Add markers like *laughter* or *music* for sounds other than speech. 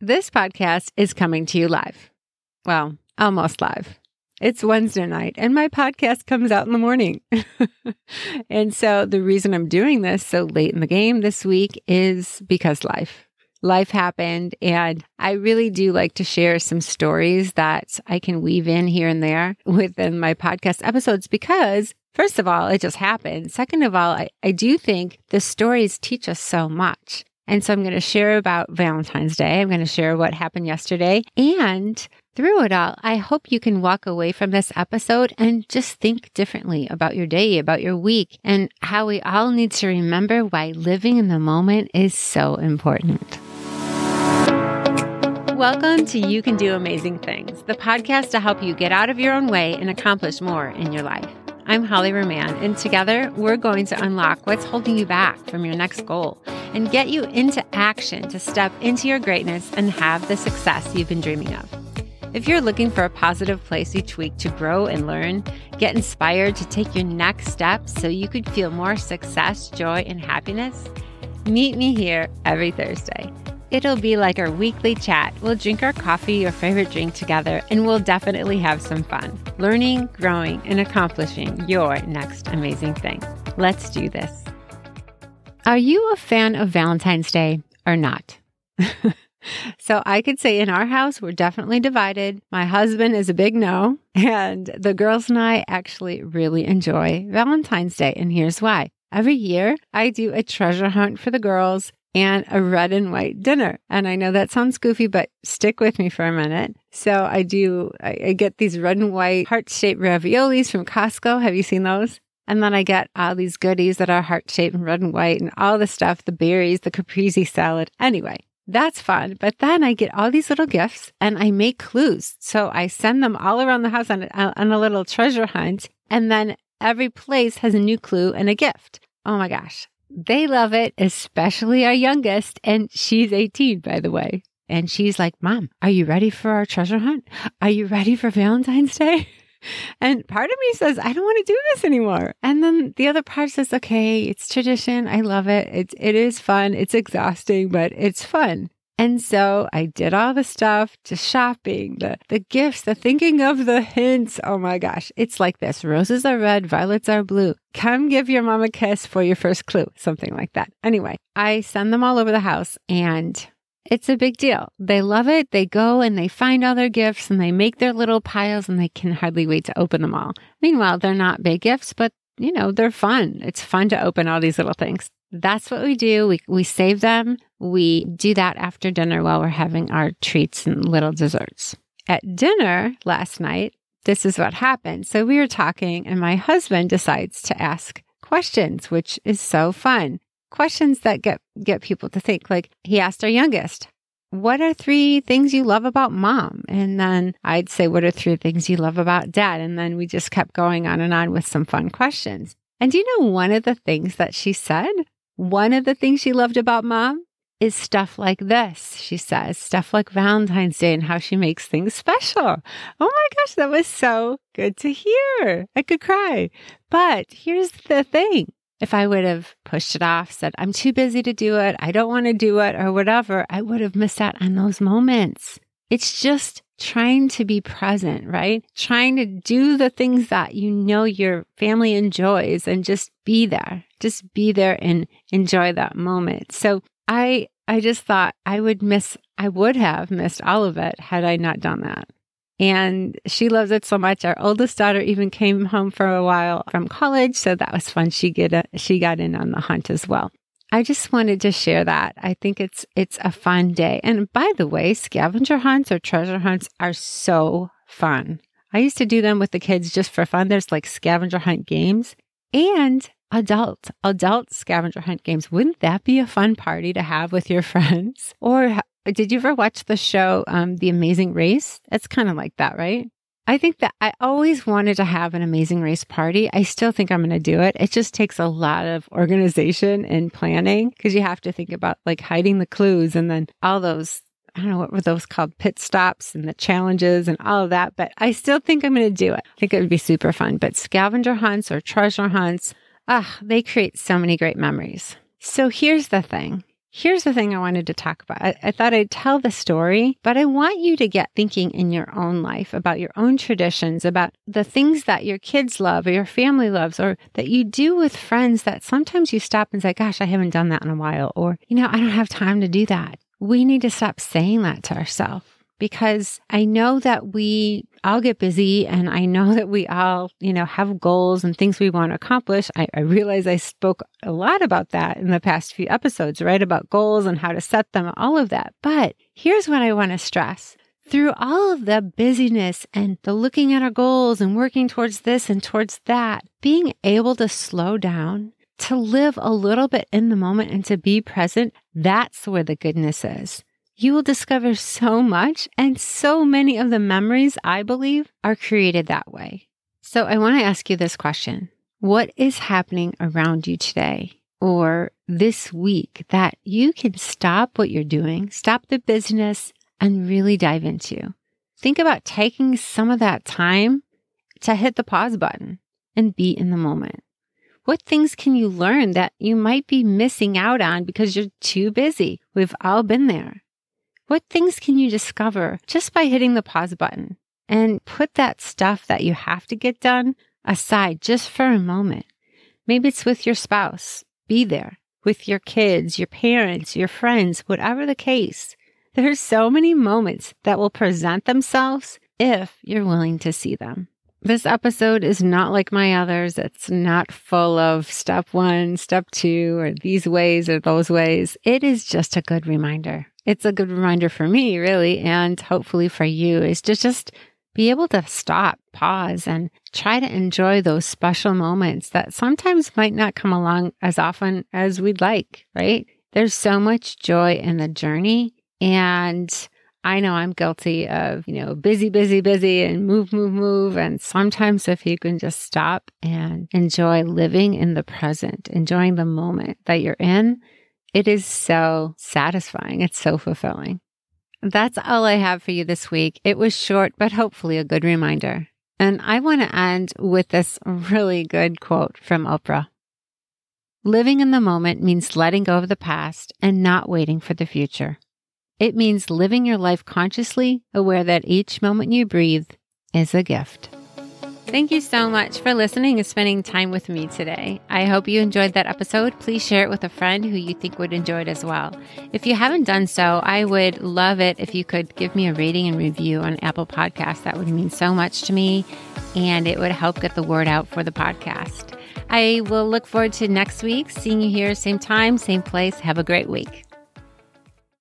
This podcast is coming to you live. Well, almost live. It's Wednesday night and my podcast comes out in the morning. *laughs* and so the reason I'm doing this so late in the game this week is because life. Life happened and I really do like to share some stories that I can weave in here and there within my podcast episodes because First of all, it just happened. Second of all, I, I do think the stories teach us so much. And so I'm going to share about Valentine's Day. I'm going to share what happened yesterday. And through it all, I hope you can walk away from this episode and just think differently about your day, about your week, and how we all need to remember why living in the moment is so important. Welcome to You Can Do Amazing Things, the podcast to help you get out of your own way and accomplish more in your life. I'm Holly Roman, and together we're going to unlock what's holding you back from your next goal and get you into action to step into your greatness and have the success you've been dreaming of. If you're looking for a positive place each week to grow and learn, get inspired to take your next step so you could feel more success, joy, and happiness, meet me here every Thursday. It'll be like our weekly chat. We'll drink our coffee or favorite drink together, and we'll definitely have some fun, learning, growing, and accomplishing your next amazing thing. Let's do this. Are you a fan of Valentine's Day or not? *laughs* so I could say in our house, we're definitely divided. My husband is a big no, *laughs* and the girls and I actually really enjoy Valentine's Day. And here's why. Every year, I do a treasure hunt for the girls and a red and white dinner. And I know that sounds goofy, but stick with me for a minute. So I do, I, I get these red and white heart shaped raviolis from Costco. Have you seen those? And then I get all these goodies that are heart shaped and red and white and all the stuff, the berries, the caprese salad. Anyway, that's fun. But then I get all these little gifts and I make clues. So I send them all around the house on a, on a little treasure hunt. And then every place has a new clue and a gift. Oh my gosh. They love it, especially our youngest. And she's 18, by the way. And she's like, Mom, are you ready for our treasure hunt? Are you ready for Valentine's Day? *laughs* And part of me says, I don't want to do this anymore. And then the other part says, okay, it's tradition. I love it. It's, it is fun. It's exhausting, but it's fun. And so I did all the stuff, just shopping, the, the gifts, the thinking of the hints. Oh my gosh. It's like this. Roses are red, violets are blue. Come give your mom a kiss for your first clue. Something like that. Anyway, I send them all over the house and it's a big deal. They love it. They go and they find all their gifts and they make their little piles and they can hardly wait to open them all. Meanwhile, they're not big gifts, but you know, they're fun. It's fun to open all these little things. That's what we do. We, we save them. We do that after dinner while we're having our treats and little desserts. At dinner last night, this is what happened. So we were talking, and my husband decides to ask questions, which is so fun. Questions that get, get people to think. Like he asked our youngest, what are three things you love about mom? And then I'd say, what are three things you love about dad? And then we just kept going on and on with some fun questions. And do you know one of the things that she said? One of the things she loved about mom is stuff like this. She says stuff like Valentine's Day and how she makes things special. Oh my gosh, that was so good to hear. I could cry. But here's the thing. If I would have pushed it off, said, I'm too busy to do it, I don't want to do it, or whatever, I would have missed out on those moments. It's just trying to be present, right? Trying to do the things that you know your family enjoys and just be there. Just be there and enjoy that moment. So I I just thought I would miss I would have missed all of it had I not done that. And she loves it so much. Our oldest daughter even came home for a while from college, so that was fun. She get a, she got in on the hunt as well. I just wanted to share that. I think it's it's a fun day. And by the way, scavenger hunts or treasure hunts are so fun. I used to do them with the kids just for fun. There's like scavenger hunt games and adult adult scavenger hunt games. Wouldn't that be a fun party to have with your *laughs* friends? Or did you ever watch the show um, The Amazing Race? It's kind of like that, right? I think that I always wanted to have an amazing race party. I still think I'm going to do it. It just takes a lot of organization and planning because you have to think about like hiding the clues and then all those, I don't know, what were those called? Pit stops and the challenges and all of that. But I still think I'm going to do it. I think it would be super fun. But scavenger hunts or treasure hunts, ah, they create so many great memories. So here's the thing. Here's the thing I wanted to talk about. I, I, thought I'd tell the story, but I want you to get thinking in your own life about your own traditions, about the things that your kids love or your family loves, or that you do with friends that sometimes you stop and say, Gosh, I haven't done that in a while, or, you know, I don't have time to do that. We need to stop saying that to ourselves because I know that we all get busy and I know that we all, you know, have goals and things we want to accomplish. I, I realize I spoke a lot about that in the past few episodes, right? About goals and how to set them, all of that. But here's what I want to stress. Through all of the busyness and the looking at our goals and working towards this and towards that, being able to slow down, to live a little bit in the moment and to be present, that's where the goodness is you will discover so much and so many of the memories, I believe, are created that way. So I want to ask you this question. What is happening around you today or this week that you can stop what you're doing, stop the business and really dive into? Think about taking some of that time to hit the pause button and be in the moment. What things can you learn that you might be missing out on because you're too busy? We've all been there. What things can you discover just by hitting the pause button and put that stuff that you have to get done aside just for a moment? Maybe it's with your spouse. Be there with your kids, your parents, your friends, whatever the case. There's so many moments that will present themselves if you're willing to see them. This episode is not like my others. It's not full of step one, step two, or these ways or those ways. It is just a good reminder it's a good reminder for me, really, and hopefully for you, is to just be able to stop, pause, and try to enjoy those special moments that sometimes might not come along as often as we'd like, right? There's so much joy in the journey. And I know I'm guilty of, you know, busy, busy, busy and move, move, move. And sometimes if you can just stop and enjoy living in the present, enjoying the moment that you're in, it is so satisfying. It's so fulfilling. That's all I have for you this week. It was short, but hopefully a good reminder. And I want to end with this really good quote from Oprah. Living in the moment means letting go of the past and not waiting for the future. It means living your life consciously, aware that each moment you breathe is a gift. Thank you so much for listening and spending time with me today. I hope you enjoyed that episode. Please share it with a friend who you think would enjoy it as well. If you haven't done so, I would love it if you could give me a rating and review on Apple Podcasts. That would mean so much to me and it would help get the word out for the podcast. I will look forward to next week, seeing you here, same time, same place. Have a great week.